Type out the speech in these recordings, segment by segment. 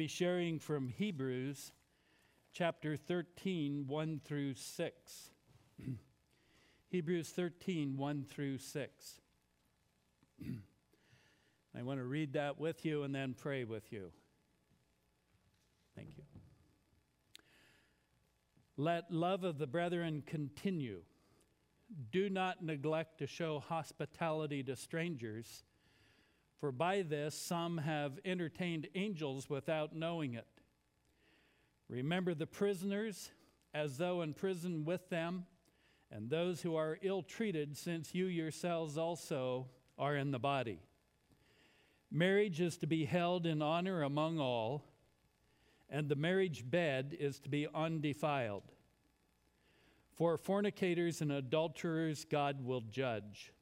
be sharing from Hebrews chapter 13, 1 through 6. Hebrews 13, 1 through 6. I want to read that with you and then pray with you. Thank you. Let love of the brethren continue. Do not neglect to show hospitality to strangers, for by this some have entertained angels without knowing it. Remember the prisoners as though in prison with them, and those who are ill treated, since you yourselves also are in the body. Marriage is to be held in honor among all and the marriage bed is to be undefiled. For fornicators and adulterers, God will judge.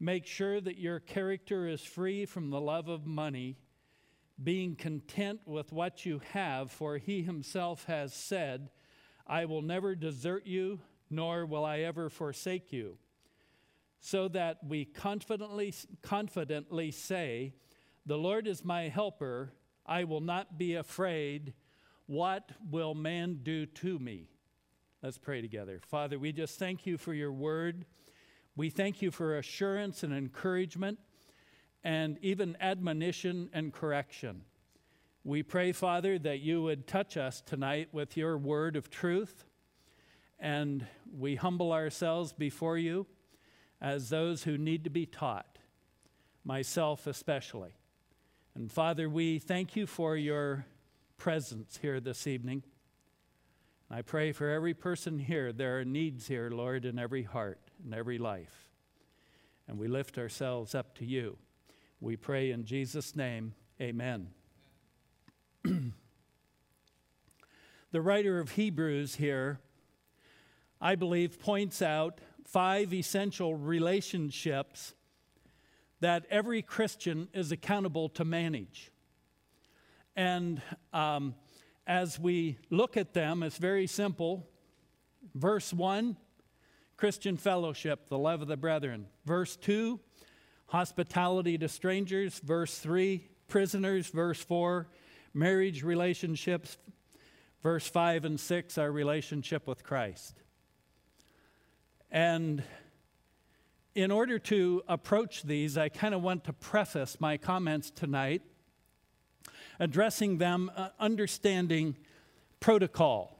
Make sure that your character is free from the love of money, being content with what you have, for he himself has said, I will never desert you, nor will I ever forsake you. So that we confidently, confidently say, The Lord is my helper I will not be afraid. What will man do to me? Let's pray together. Father, we just thank you for your word. We thank you for assurance and encouragement and even admonition and correction. We pray, Father, that you would touch us tonight with your word of truth. And we humble ourselves before you as those who need to be taught, myself especially. And Father, we thank you for your presence here this evening. I pray for every person here. There are needs here, Lord, in every heart, in every life. And we lift ourselves up to you. We pray in Jesus' name, amen. the writer of Hebrews here, I believe, points out five essential relationships that every Christian is accountable to manage. And um, as we look at them, it's very simple. Verse 1, Christian fellowship, the love of the brethren. Verse 2, hospitality to strangers. Verse 3, prisoners. Verse 4, marriage relationships. Verse 5 and 6, our relationship with Christ. And in order to approach these, I kind of want to preface my comments tonight addressing them, uh, understanding protocol.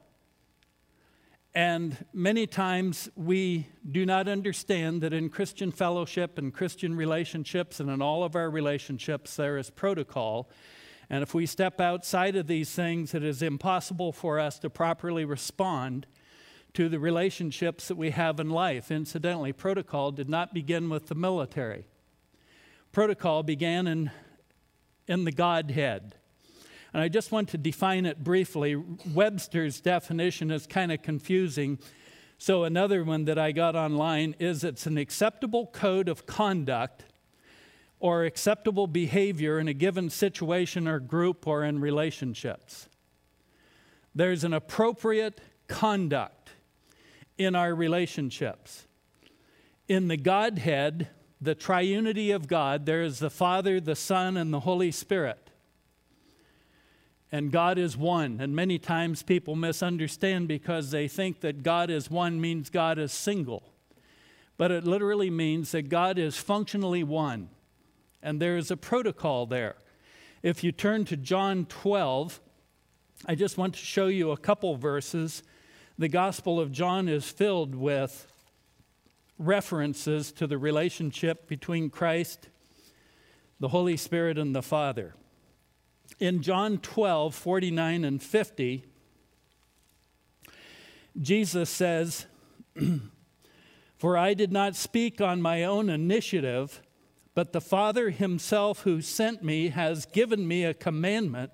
And many times we do not understand that in Christian fellowship and Christian relationships and in all of our relationships, there is protocol. And if we step outside of these things, it is impossible for us to properly respond to the relationships that we have in life. Incidentally, protocol did not begin with the military, protocol began in, in the Godhead. And I just want to define it briefly. Webster's definition is kind of confusing. So, another one that I got online is it's an acceptable code of conduct or acceptable behavior in a given situation or group or in relationships. There's an appropriate conduct in our relationships. In the Godhead, the triunity of God, there is the Father, the Son, and the Holy Spirit. And God is one. And many times people misunderstand because they think that God is one means God is single. But it literally means that God is functionally one. And there is a protocol there. If you turn to John 12, I just want to show you a couple verses the Gospel of John is filled with references to the relationship between Christ, the Holy Spirit, and the Father. In John 12, 49 and 50, Jesus says, For I did not speak on my own initiative, but the Father himself who sent me has given me a commandment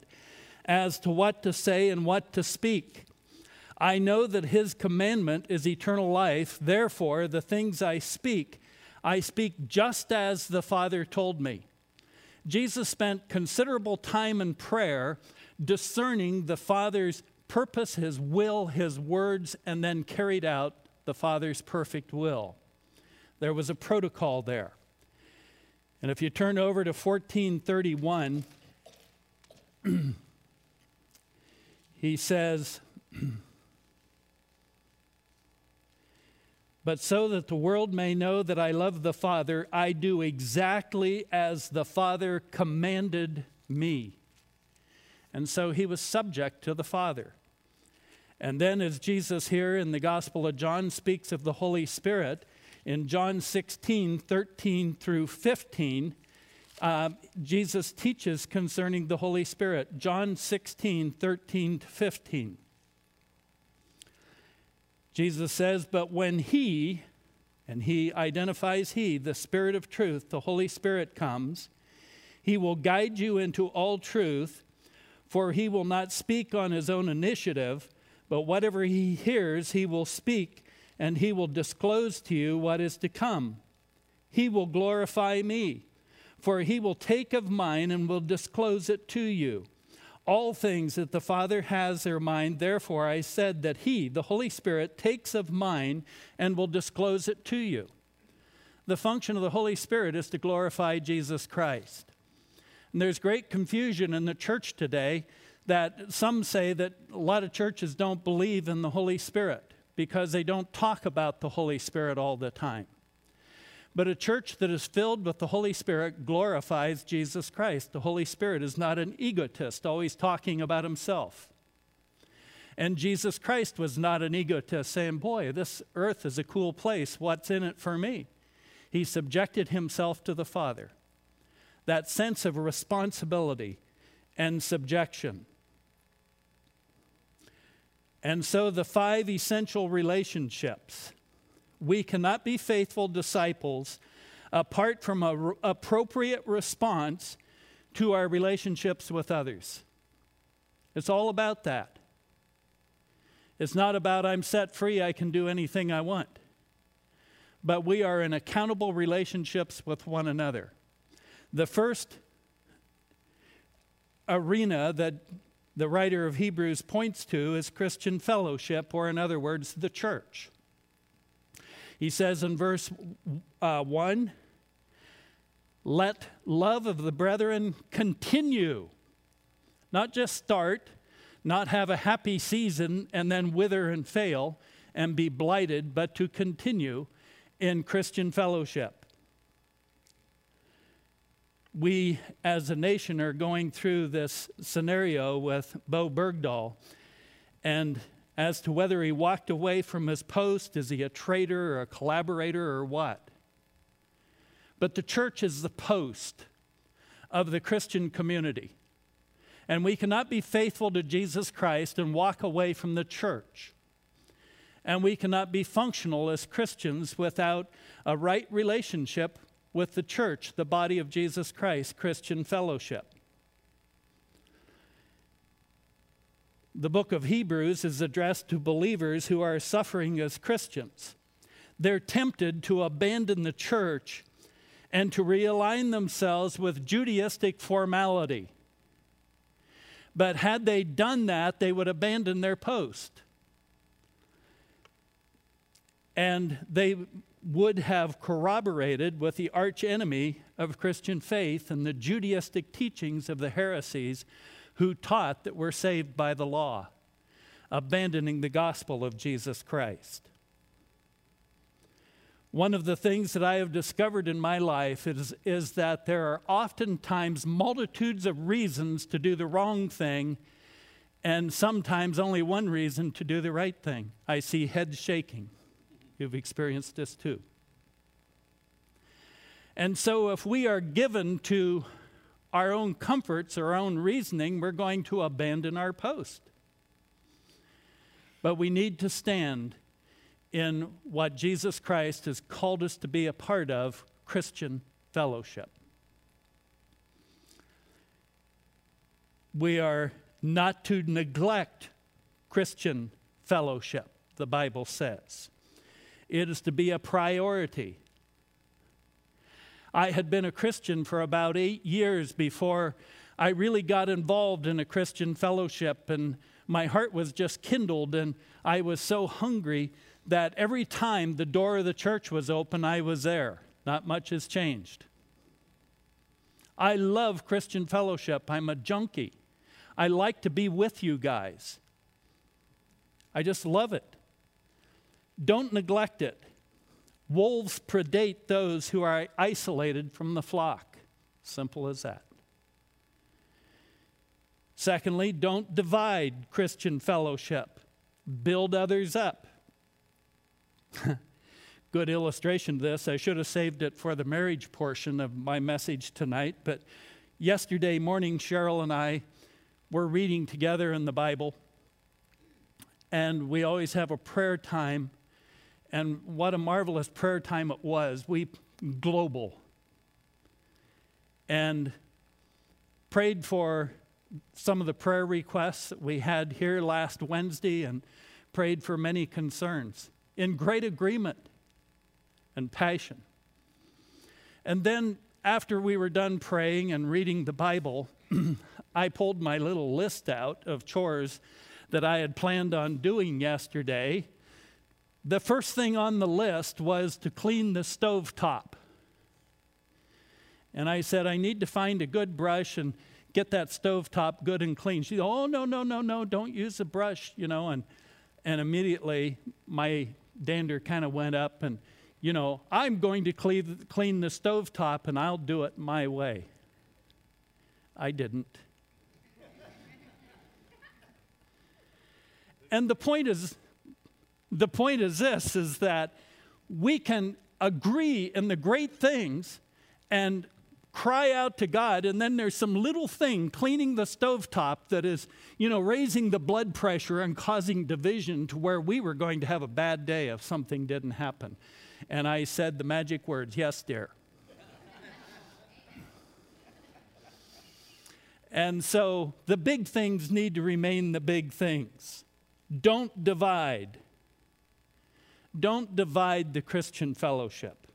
as to what to say and what to speak. I know that his commandment is eternal life. Therefore, the things I speak, I speak just as the Father told me. Jesus spent considerable time in prayer discerning the Father's purpose, his will, his words, and then carried out the Father's perfect will. There was a protocol there. And if you turn over to 1431, he says, But so that the world may know that I love the Father, I do exactly as the Father commanded me. And so he was subject to the Father. And then, as Jesus here in the Gospel of John speaks of the Holy Spirit, in John 16, 13 through 15, uh, Jesus teaches concerning the Holy Spirit. John 16, 13 to 15. Jesus says, But when He, and He identifies He, the Spirit of truth, the Holy Spirit comes, He will guide you into all truth, for He will not speak on His own initiative, but whatever He hears, He will speak, and He will disclose to you what is to come. He will glorify me, for He will take of mine and will disclose it to you all things that the Father has are mine. Therefore, I said that He, the Holy Spirit, takes of mine and will disclose it to you. The function of the Holy Spirit is to glorify Jesus Christ. And there's great confusion in the church today that some say that a lot of churches don't believe in the Holy Spirit because they don't talk about the Holy Spirit all the time. But a church that is filled with the Holy Spirit glorifies Jesus Christ. The Holy Spirit is not an egotist, always talking about himself. And Jesus Christ was not an egotist saying, Boy, this earth is a cool place. What's in it for me? He subjected himself to the Father. That sense of responsibility and subjection. And so the five essential relationships we cannot be faithful disciples apart from an appropriate response to our relationships with others. It's all about that. It's not about I'm set free, I can do anything I want. But we are in accountable relationships with one another. The first arena that the writer of Hebrews points to is Christian fellowship, or in other words, the church. He says in verse uh, 1 let love of the brethren continue, not just start, not have a happy season and then wither and fail and be blighted, but to continue in Christian fellowship. We, as a nation, are going through this scenario with Bowe Bergdahl, and as to whether he walked away from his post. Is he a traitor or a collaborator or what? But the church is the post of the Christian community. And we cannot be faithful to Jesus Christ and walk away from the church. And we cannot be functional as Christians without a right relationship with the church, the body of Jesus Christ, Christian fellowship. The book of Hebrews is addressed to believers who are suffering as Christians. They're tempted to abandon the church and to realign themselves with Judaistic formality. But had they done that, they would abandon their post. And they would have corroborated with the archenemy of Christian faith and the Judaistic teachings of the heresies who taught that we're saved by the law, abandoning the gospel of Jesus Christ. One of the things that I have discovered in my life is, is that there are oftentimes multitudes of reasons to do the wrong thing, and sometimes only one reason to do the right thing. I see heads shaking. You've experienced this too. And so, if we are given to our own comforts, our own reasoning, we're going to abandon our post. But we need to stand in what Jesus Christ has called us to be a part of Christian fellowship. We are not to neglect Christian fellowship, the Bible says. It is to be a priority. I had been a Christian for about eight years before I really got involved in a Christian fellowship, and my heart was just kindled, and I was so hungry that every time the door of the church was open, I was there. Not much has changed. I love Christian fellowship. I'm a junkie. I like to be with you guys. I just love it. Don't neglect it. Wolves predate those who are isolated from the flock. Simple as that. Secondly, don't divide Christian fellowship, build others up. Good illustration of this. I should have saved it for the marriage portion of my message tonight, but yesterday morning, Cheryl and I were reading together in the Bible, and we always have a prayer time. And what a marvelous prayer time it was. We global and prayed for some of the prayer requests that we had here last Wednesday and prayed for many concerns in great agreement and passion. And then, after we were done praying and reading the Bible, I pulled my little list out of chores that I had planned on doing yesterday. The first thing on the list was to clean the stove top. And I said, I need to find a good brush and get that stove top good and clean. She said, Oh, no, no, no, no, don't use a brush, you know. And, and immediately my dander kind of went up, and, you know, I'm going to clean, clean the stove top and I'll do it my way. I didn't. and the point is, the point is this is that we can agree in the great things and cry out to God, and then there's some little thing cleaning the stovetop that is, you know, raising the blood pressure and causing division to where we were going to have a bad day if something didn't happen. And I said the magic words, yes, dear. and so the big things need to remain the big things. Don't divide. Don't divide the Christian fellowship.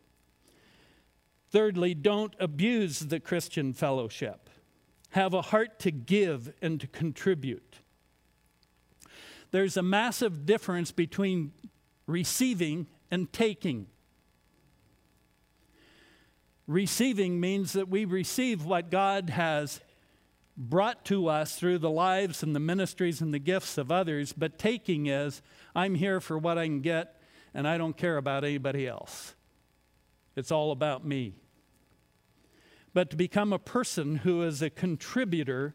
Thirdly, don't abuse the Christian fellowship. Have a heart to give and to contribute. There's a massive difference between receiving and taking. Receiving means that we receive what God has brought to us through the lives and the ministries and the gifts of others, but taking is, I'm here for what I can get and I don't care about anybody else. It's all about me. But to become a person who is a contributor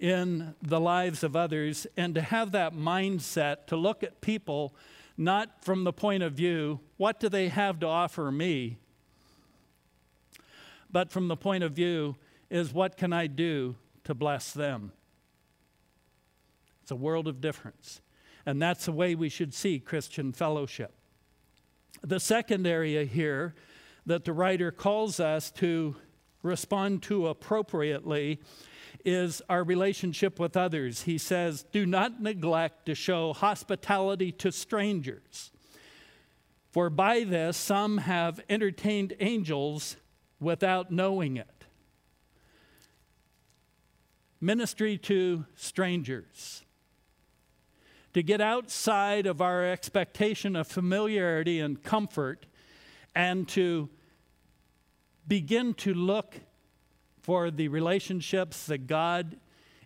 in the lives of others and to have that mindset to look at people not from the point of view, what do they have to offer me? But from the point of view, is what can I do to bless them? It's a world of difference. And that's the way we should see Christian fellowship. The second area here that the writer calls us to respond to appropriately is our relationship with others. He says, Do not neglect to show hospitality to strangers, for by this some have entertained angels without knowing it. Ministry to strangers to get outside of our expectation of familiarity and comfort and to begin to look for the relationships that God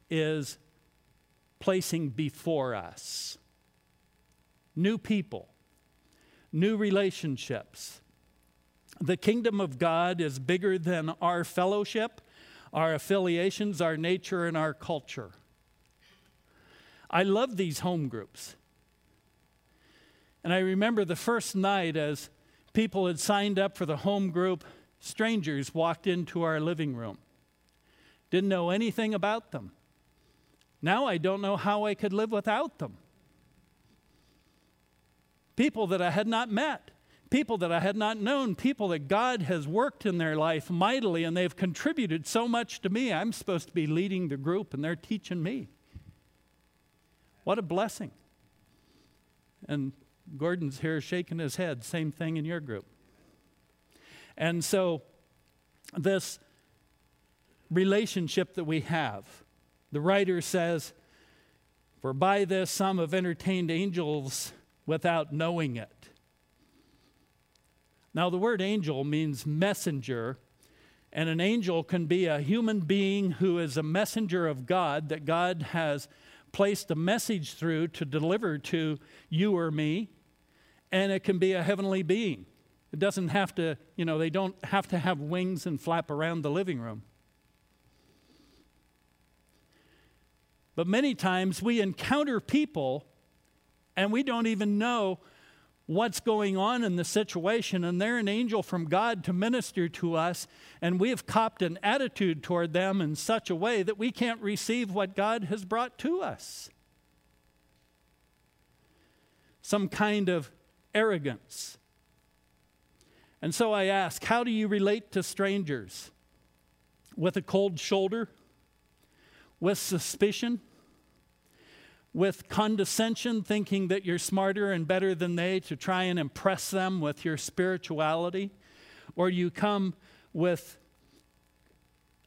is placing before us. New people, new relationships. The kingdom of God is bigger than our fellowship, our affiliations, our nature, and our culture. I love these home groups. And I remember the first night as people had signed up for the home group, strangers walked into our living room. Didn't know anything about them. Now I don't know how I could live without them. People that I had not met, people that I had not known, people that God has worked in their life mightily and they've contributed so much to me. I'm supposed to be leading the group and they're teaching me. What a blessing. And Gordon's here shaking his head. Same thing in your group. And so, this relationship that we have, the writer says, For by this some have entertained angels without knowing it. Now, the word angel means messenger, and an angel can be a human being who is a messenger of God that God has placed a message through to deliver to you or me, and it can be a heavenly being. It doesn't have to, you know, they don't have to have wings and flap around the living room. But many times we encounter people and we don't even know what's going on in the situation, and they're an angel from God to minister to us, and we have copped an attitude toward them in such a way that we can't receive what God has brought to us. Some kind of arrogance. And so I ask, how do you relate to strangers? With a cold shoulder? With suspicion? With condescension, thinking that you're smarter and better than they to try and impress them with your spirituality? Or you come with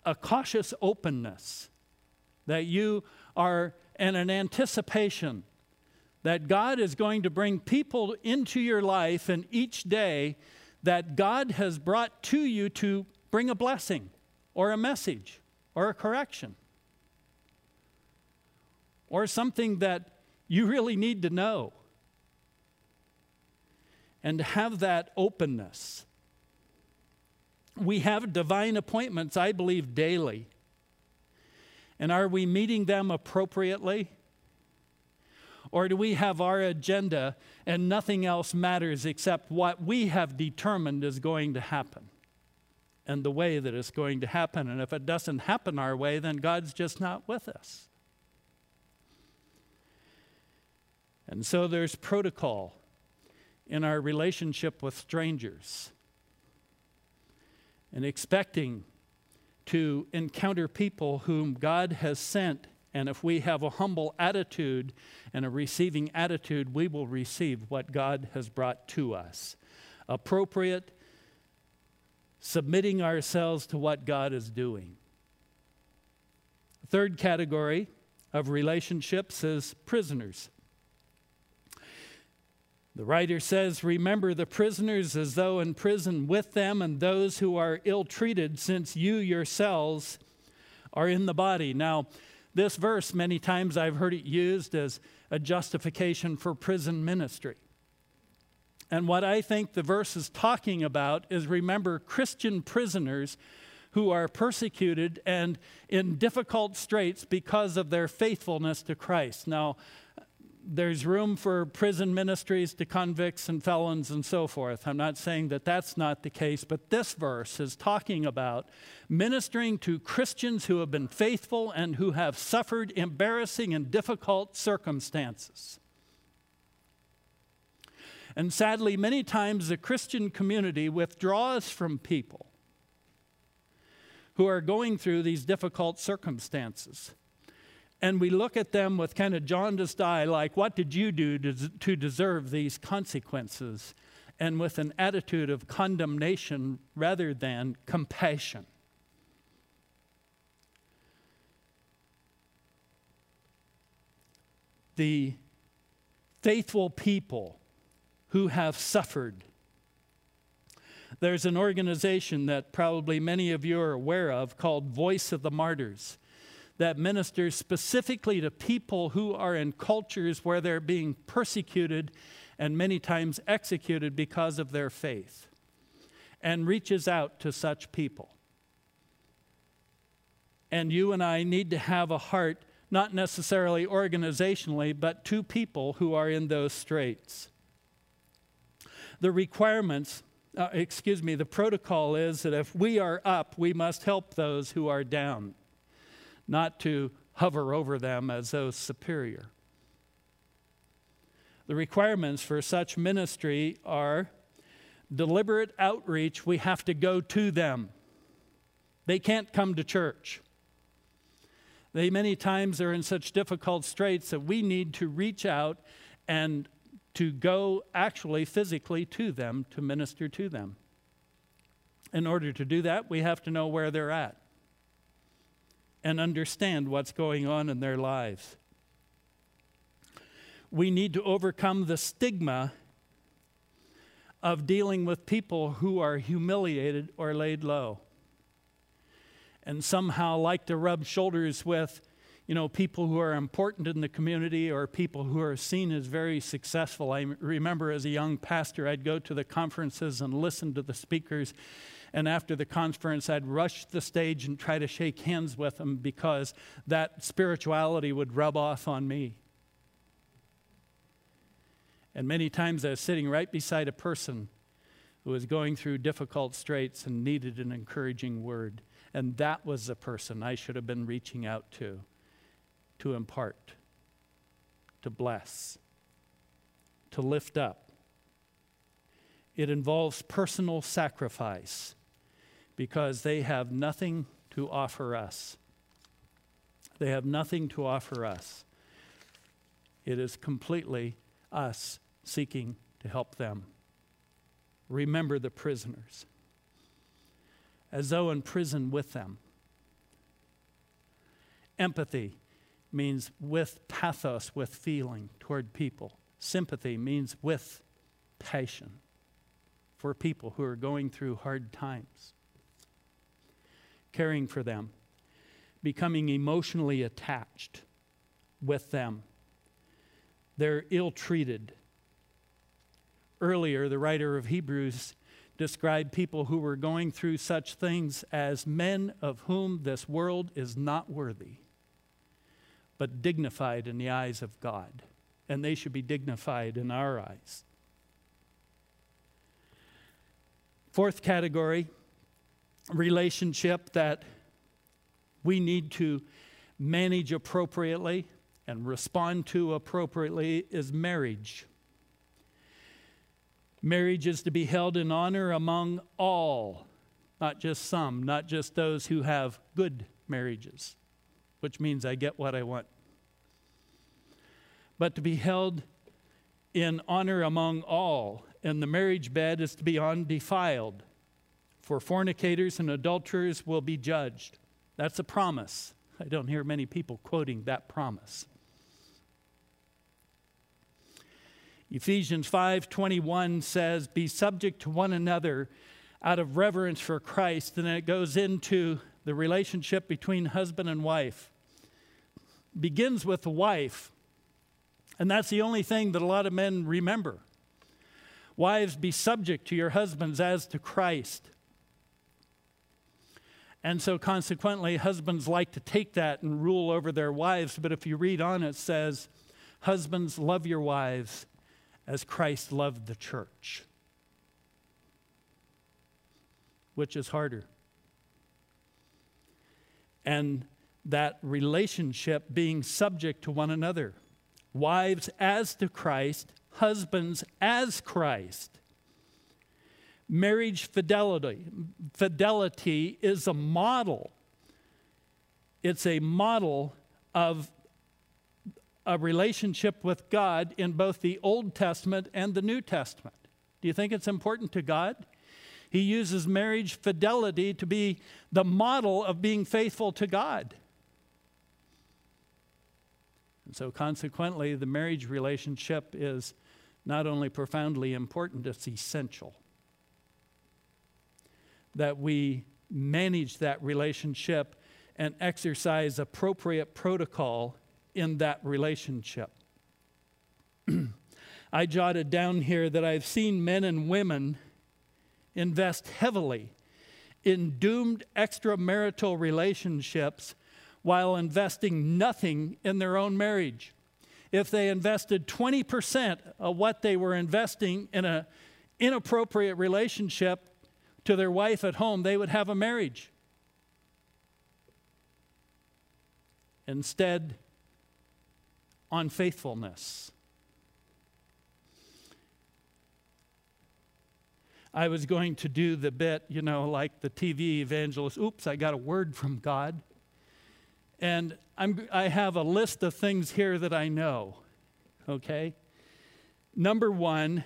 a cautious openness that you are in an anticipation that God is going to bring people into your life and each day that God has brought to you to bring a blessing or a message or a correction or something that you really need to know. And have that openness. We have divine appointments, I believe, daily. And are we meeting them appropriately? Or do we have our agenda and nothing else matters except what we have determined is going to happen and the way that it's going to happen? And if it doesn't happen our way, then God's just not with us. And so there's protocol in our relationship with strangers and expecting to encounter people whom God has sent. And if we have a humble attitude and a receiving attitude, we will receive what God has brought to us. Appropriate, submitting ourselves to what God is doing. Third category of relationships is prisoners. The writer says, Remember the prisoners as though in prison with them, and those who are ill treated, since you yourselves are in the body. Now, this verse, many times I've heard it used as a justification for prison ministry. And what I think the verse is talking about is remember Christian prisoners who are persecuted and in difficult straits because of their faithfulness to Christ. Now, there's room for prison ministries to convicts and felons and so forth. I'm not saying that that's not the case, but this verse is talking about ministering to Christians who have been faithful and who have suffered embarrassing and difficult circumstances. And sadly, many times the Christian community withdraws from people who are going through these difficult circumstances and we look at them with kind of jaundiced eye, like, what did you do to, deserve these consequences? And with an attitude of condemnation rather than compassion. The faithful people who have suffered. There's an organization that probably many of you are aware of called Voice of the Martyrs that ministers specifically to people who are in cultures where they're being persecuted and many times executed because of their faith, and reaches out to such people. And you and I need to have a heart, not necessarily organizationally, but to people who are in those straits. The requirements, uh, excuse me, the protocol is that if we are up, we must help those who are down not to hover over them as though superior. The requirements for such ministry are deliberate outreach, we have to go to them. They can't come to church. They many times are in such difficult straits that we need to reach out and to go actually physically to them to minister to them. In order to do that, we have to know where they're at and understand what's going on in their lives. We need to overcome the stigma of dealing with people who are humiliated or laid low and somehow like to rub shoulders with you know, people who are important in the community or people who are seen as very successful. I remember as a young pastor, I'd go to the conferences and listen to the speakers. And after the conference, I'd rush the stage and try to shake hands with them because that spirituality would rub off on me. And many times I was sitting right beside a person who was going through difficult straits and needed an encouraging word. And that was the person I should have been reaching out to to impart, to bless, to lift up. It involves personal sacrifice because they have nothing to offer us. They have nothing to offer us. It is completely us seeking to help them. Remember the prisoners as though in prison with them. Empathy means with pathos, with feeling toward people. Sympathy means with passion for people who are going through hard times. Caring for them, becoming emotionally attached with them. They're ill treated. Earlier, the writer of Hebrews described people who were going through such things as men of whom this world is not worthy but dignified in the eyes of God. And they should be dignified in our eyes. Fourth category relationship that we need to manage appropriately and respond to appropriately is marriage. Marriage is to be held in honor among all, not just some, not just those who have good marriages which means I get what I want. But to be held in honor among all, and the marriage bed is to be undefiled. For fornicators and adulterers will be judged. That's a promise. I don't hear many people quoting that promise. Ephesians 5:21 says, "Be subject to one another out of reverence for Christ." And then it goes into the relationship between husband and wife begins with the wife. And that's the only thing that a lot of men remember. Wives, be subject to your husbands as to Christ. And so, consequently, husbands like to take that and rule over their wives. But if you read on, it says, Husbands, love your wives as Christ loved the church. Which is harder? And that relationship being subject to one another. Wives as to Christ, husbands as Christ. Marriage fidelity. Fidelity is a model. It's a model of a relationship with God in both the Old Testament and the New Testament. Do you think it's important to God? He uses marriage fidelity to be the model of being faithful to God. And so, consequently, the marriage relationship is not only profoundly important, it's essential. That we manage that relationship and exercise appropriate protocol in that relationship. I jotted down here that I've seen men and women invest heavily in doomed extramarital relationships while investing nothing in their own marriage. If they invested 20% of what they were investing in an inappropriate relationship to their wife at home, they would have a marriage. Instead, unfaithfulness. I was going to do the bit, you know, like the TV evangelist. Oops, I got a word from God. And I'm, I have a list of things here that I know, okay? Number one,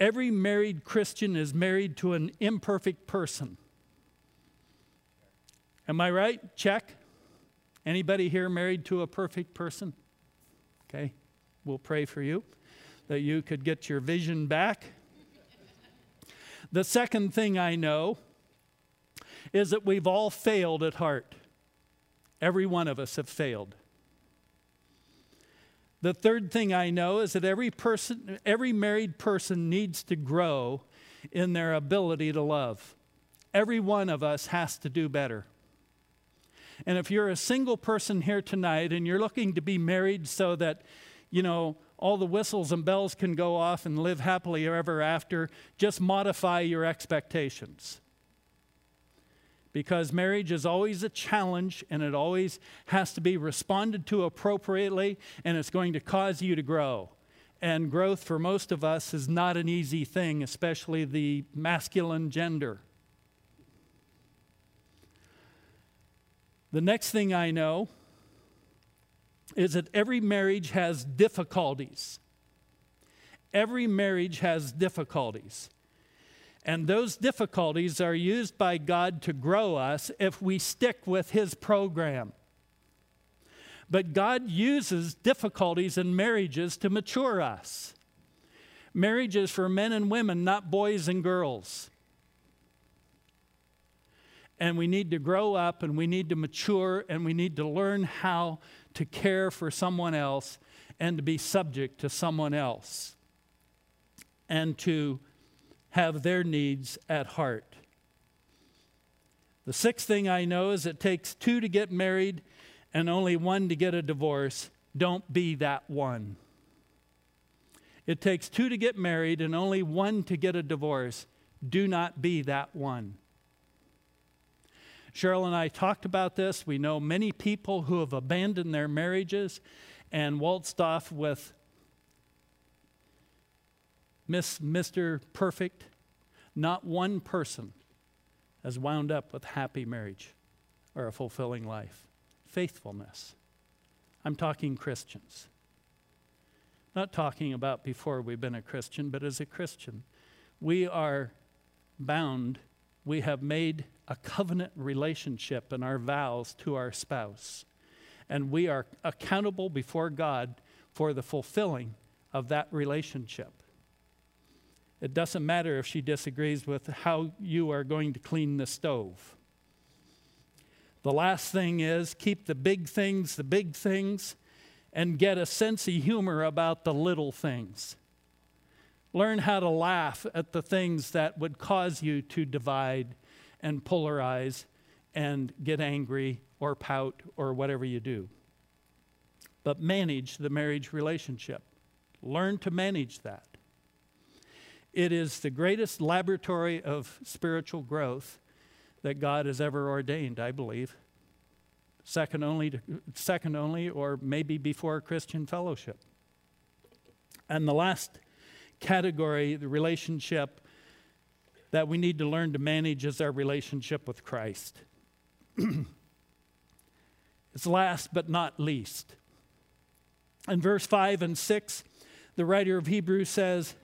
every married Christian is married to an imperfect person. Am I right? Check. Anybody here married to a perfect person? Okay, we'll pray for you that you could get your vision back. the second thing I know is that we've all failed at heart. Every one of us have failed. The third thing I know is that every person, every married person needs to grow in their ability to love. Every one of us has to do better. And if you're a single person here tonight and you're looking to be married so that, you know, all the whistles and bells can go off and live happily ever after, just modify your expectations because marriage is always a challenge and it always has to be responded to appropriately and it's going to cause you to grow. And growth for most of us is not an easy thing, especially the masculine gender. The next thing I know is that every marriage has difficulties. Every marriage has difficulties. And those difficulties are used by God to grow us if we stick with His program. But God uses difficulties in marriages to mature us. Marriage is for men and women, not boys and girls. And we need to grow up and we need to mature and we need to learn how to care for someone else and to be subject to someone else and to have their needs at heart. The sixth thing I know is it takes two to get married and only one to get a divorce. Don't be that one. It takes two to get married and only one to get a divorce. Do not be that one. Cheryl and I talked about this. We know many people who have abandoned their marriages and waltzed off with Miss, Mr. Perfect, not one person has wound up with happy marriage or a fulfilling life. Faithfulness. I'm talking Christians. Not talking about before we've been a Christian, but as a Christian. We are bound, we have made a covenant relationship in our vows to our spouse. And we are accountable before God for the fulfilling of that relationship. It doesn't matter if she disagrees with how you are going to clean the stove. The last thing is keep the big things the big things and get a sense of humor about the little things. Learn how to laugh at the things that would cause you to divide and polarize and get angry or pout or whatever you do. But manage the marriage relationship. Learn to manage that. It is the greatest laboratory of spiritual growth that God has ever ordained, I believe. Second only, to, second only, or maybe before Christian fellowship. And the last category, the relationship that we need to learn to manage, is our relationship with Christ. it's last but not least. In verse 5 and 6, the writer of Hebrews says,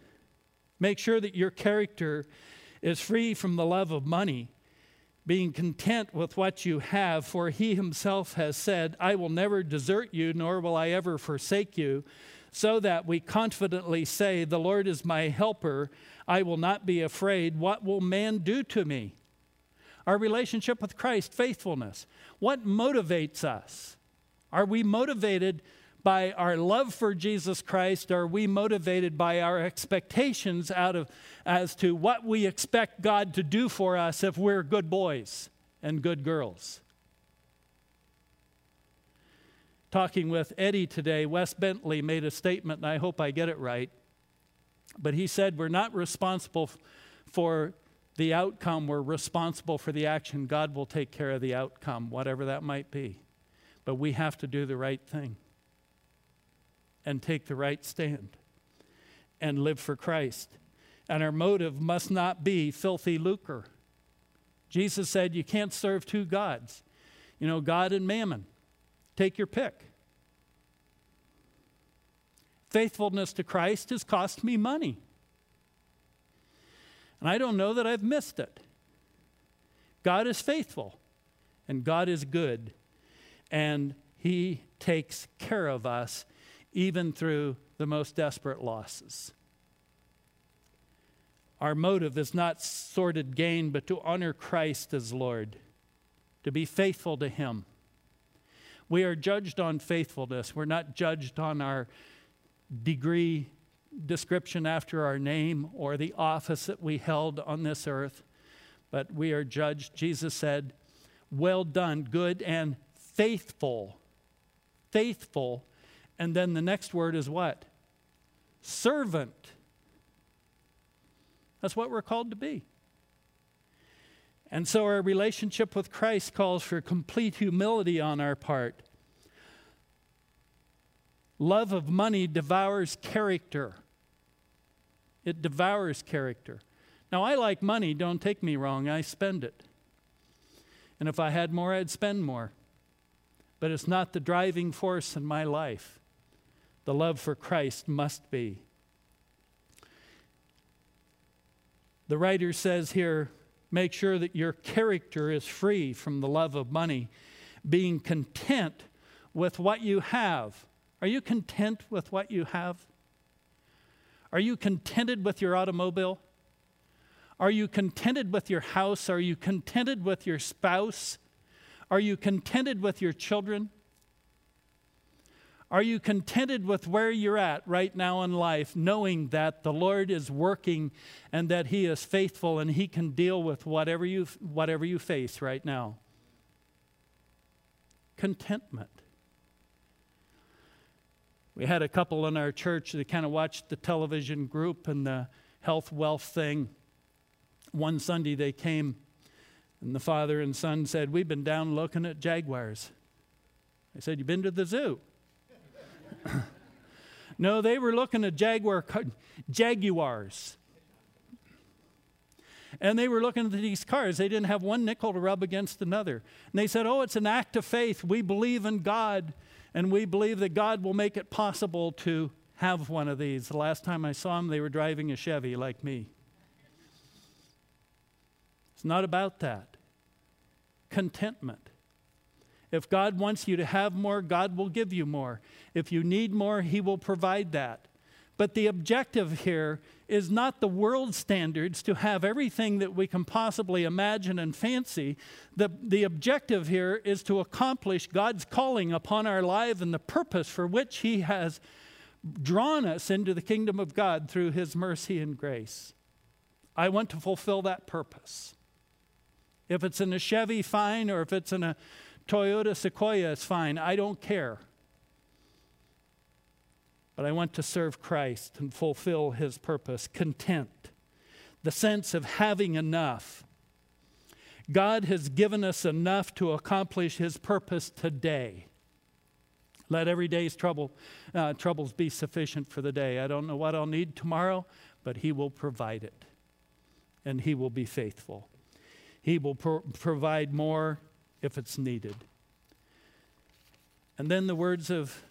Make sure that your character is free from the love of money, being content with what you have, for he himself has said, I will never desert you, nor will I ever forsake you, so that we confidently say, The Lord is my helper. I will not be afraid. What will man do to me? Our relationship with Christ, faithfulness. What motivates us? Are we motivated by our love for Jesus Christ? Are we motivated by our expectations out of as to what we expect God to do for us if we're good boys and good girls? Talking with Eddie today, Wes Bentley made a statement, and I hope I get it right. But he said, We're not responsible for the outcome, we're responsible for the action. God will take care of the outcome, whatever that might be. But we have to do the right thing and take the right stand and live for Christ. And our motive must not be filthy lucre. Jesus said you can't serve two gods, you know, God and mammon. Take your pick. Faithfulness to Christ has cost me money. And I don't know that I've missed it. God is faithful and God is good, and He takes care of us even through the most desperate losses. Our motive is not sordid gain, but to honor Christ as Lord, to be faithful to Him. We are judged on faithfulness. We're not judged on our degree description after our name or the office that we held on this earth, but we are judged. Jesus said, Well done, good and faithful. Faithful. And then the next word is what? Servant. That's what we're called to be. And so our relationship with Christ calls for complete humility on our part. Love of money devours character. It devours character. Now, I like money, don't take me wrong, I spend it. And if I had more, I'd spend more. But it's not the driving force in my life. The love for Christ must be. The writer says here make sure that your character is free from the love of money, being content with what you have. Are you content with what you have? Are you contented with your automobile? Are you contented with your house? Are you contented with your spouse? Are you contented with your children? Are you contented with where you're at right now in life, knowing that the Lord is working and that He is faithful and He can deal with whatever you, whatever you face right now? Contentment. We had a couple in our church that kind of watched the television group and the health wealth thing. One Sunday they came, and the father and son said, We've been down looking at jaguars. I said, You've been to the zoo? no, they were looking at jaguar jaguars. And they were looking at these cars. They didn't have one nickel to rub against another. And they said, Oh, it's an act of faith. We believe in God, and we believe that God will make it possible to have one of these. The last time I saw them, they were driving a Chevy like me. It's not about that. Contentment. If God wants you to have more, God will give you more. If you need more, He will provide that. But the objective here is not the world standards to have everything that we can possibly imagine and fancy. The, the objective here is to accomplish God's calling upon our life and the purpose for which He has drawn us into the kingdom of God through His mercy and grace. I want to fulfill that purpose. If it's in a Chevy, fine, or if it's in a Toyota Sequoia is fine. I don't care. But I want to serve Christ and fulfill his purpose. Content, the sense of having enough. God has given us enough to accomplish his purpose today. Let every day's trouble, uh, troubles be sufficient for the day. I don't know what I'll need tomorrow, but he will provide it. And he will be faithful. He will pro- provide more if it's needed. And then the words of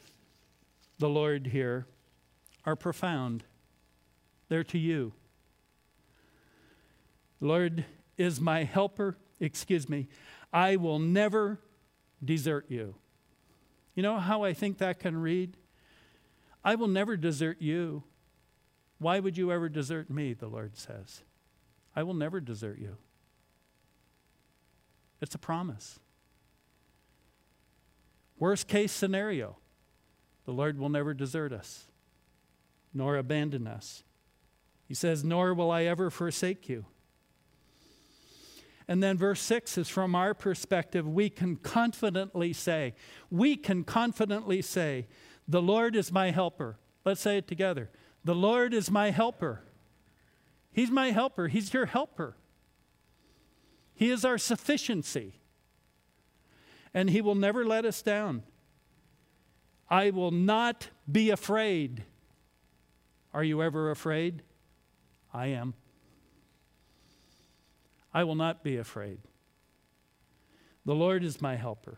the Lord here are profound. They're to you. Lord is my helper. Excuse me. I will never desert you. You know how I think that can read? I will never desert you. Why would you ever desert me? The Lord says. I will never desert you. It's a promise. Worst case scenario, the Lord will never desert us, nor abandon us. He says, Nor will I ever forsake you. And then verse 6 is from our perspective, we can confidently say, we can confidently say, The Lord is my helper. Let's say it together. The Lord is my helper. He's my helper. He's your helper. He is our sufficiency. And He will never let us down. I will not be afraid. Are you ever afraid? I am. I will not be afraid. The Lord is my helper.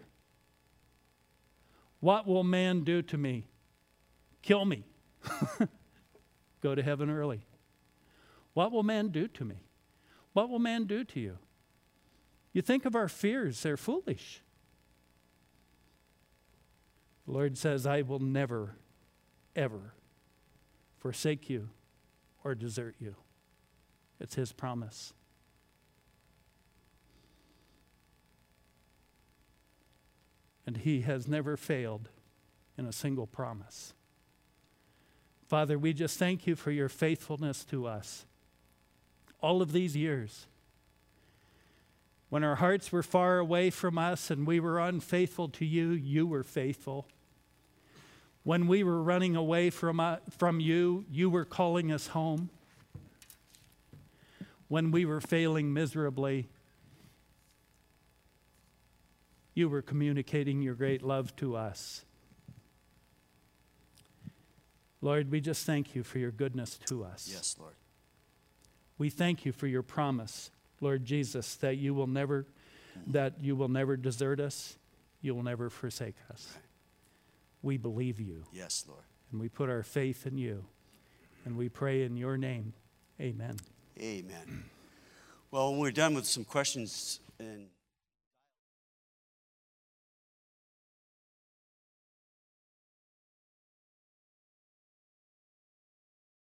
What will man do to me? Kill me. Go to heaven early. What will man do to me? What will man do to you? You think of our fears, they're foolish. The Lord says, I will never, ever forsake you or desert you. It's His promise. and He has never failed in a single promise. Father, we just thank you for your faithfulness to us all of these years. When our hearts were far away from us and we were unfaithful to you, you were faithful. When we were running away from, uh, from you, you were calling us home. When we were failing miserably, you were communicating your great love to us. Lord, we just thank you for your goodness to us. Yes, Lord. We thank you for your promise, Lord Jesus, that you will never that you will never desert us, you will never forsake us. We believe you Yes, Lord. and we put our faith in you. And we pray in your name. Amen. Amen. Well, when we're done with some questions and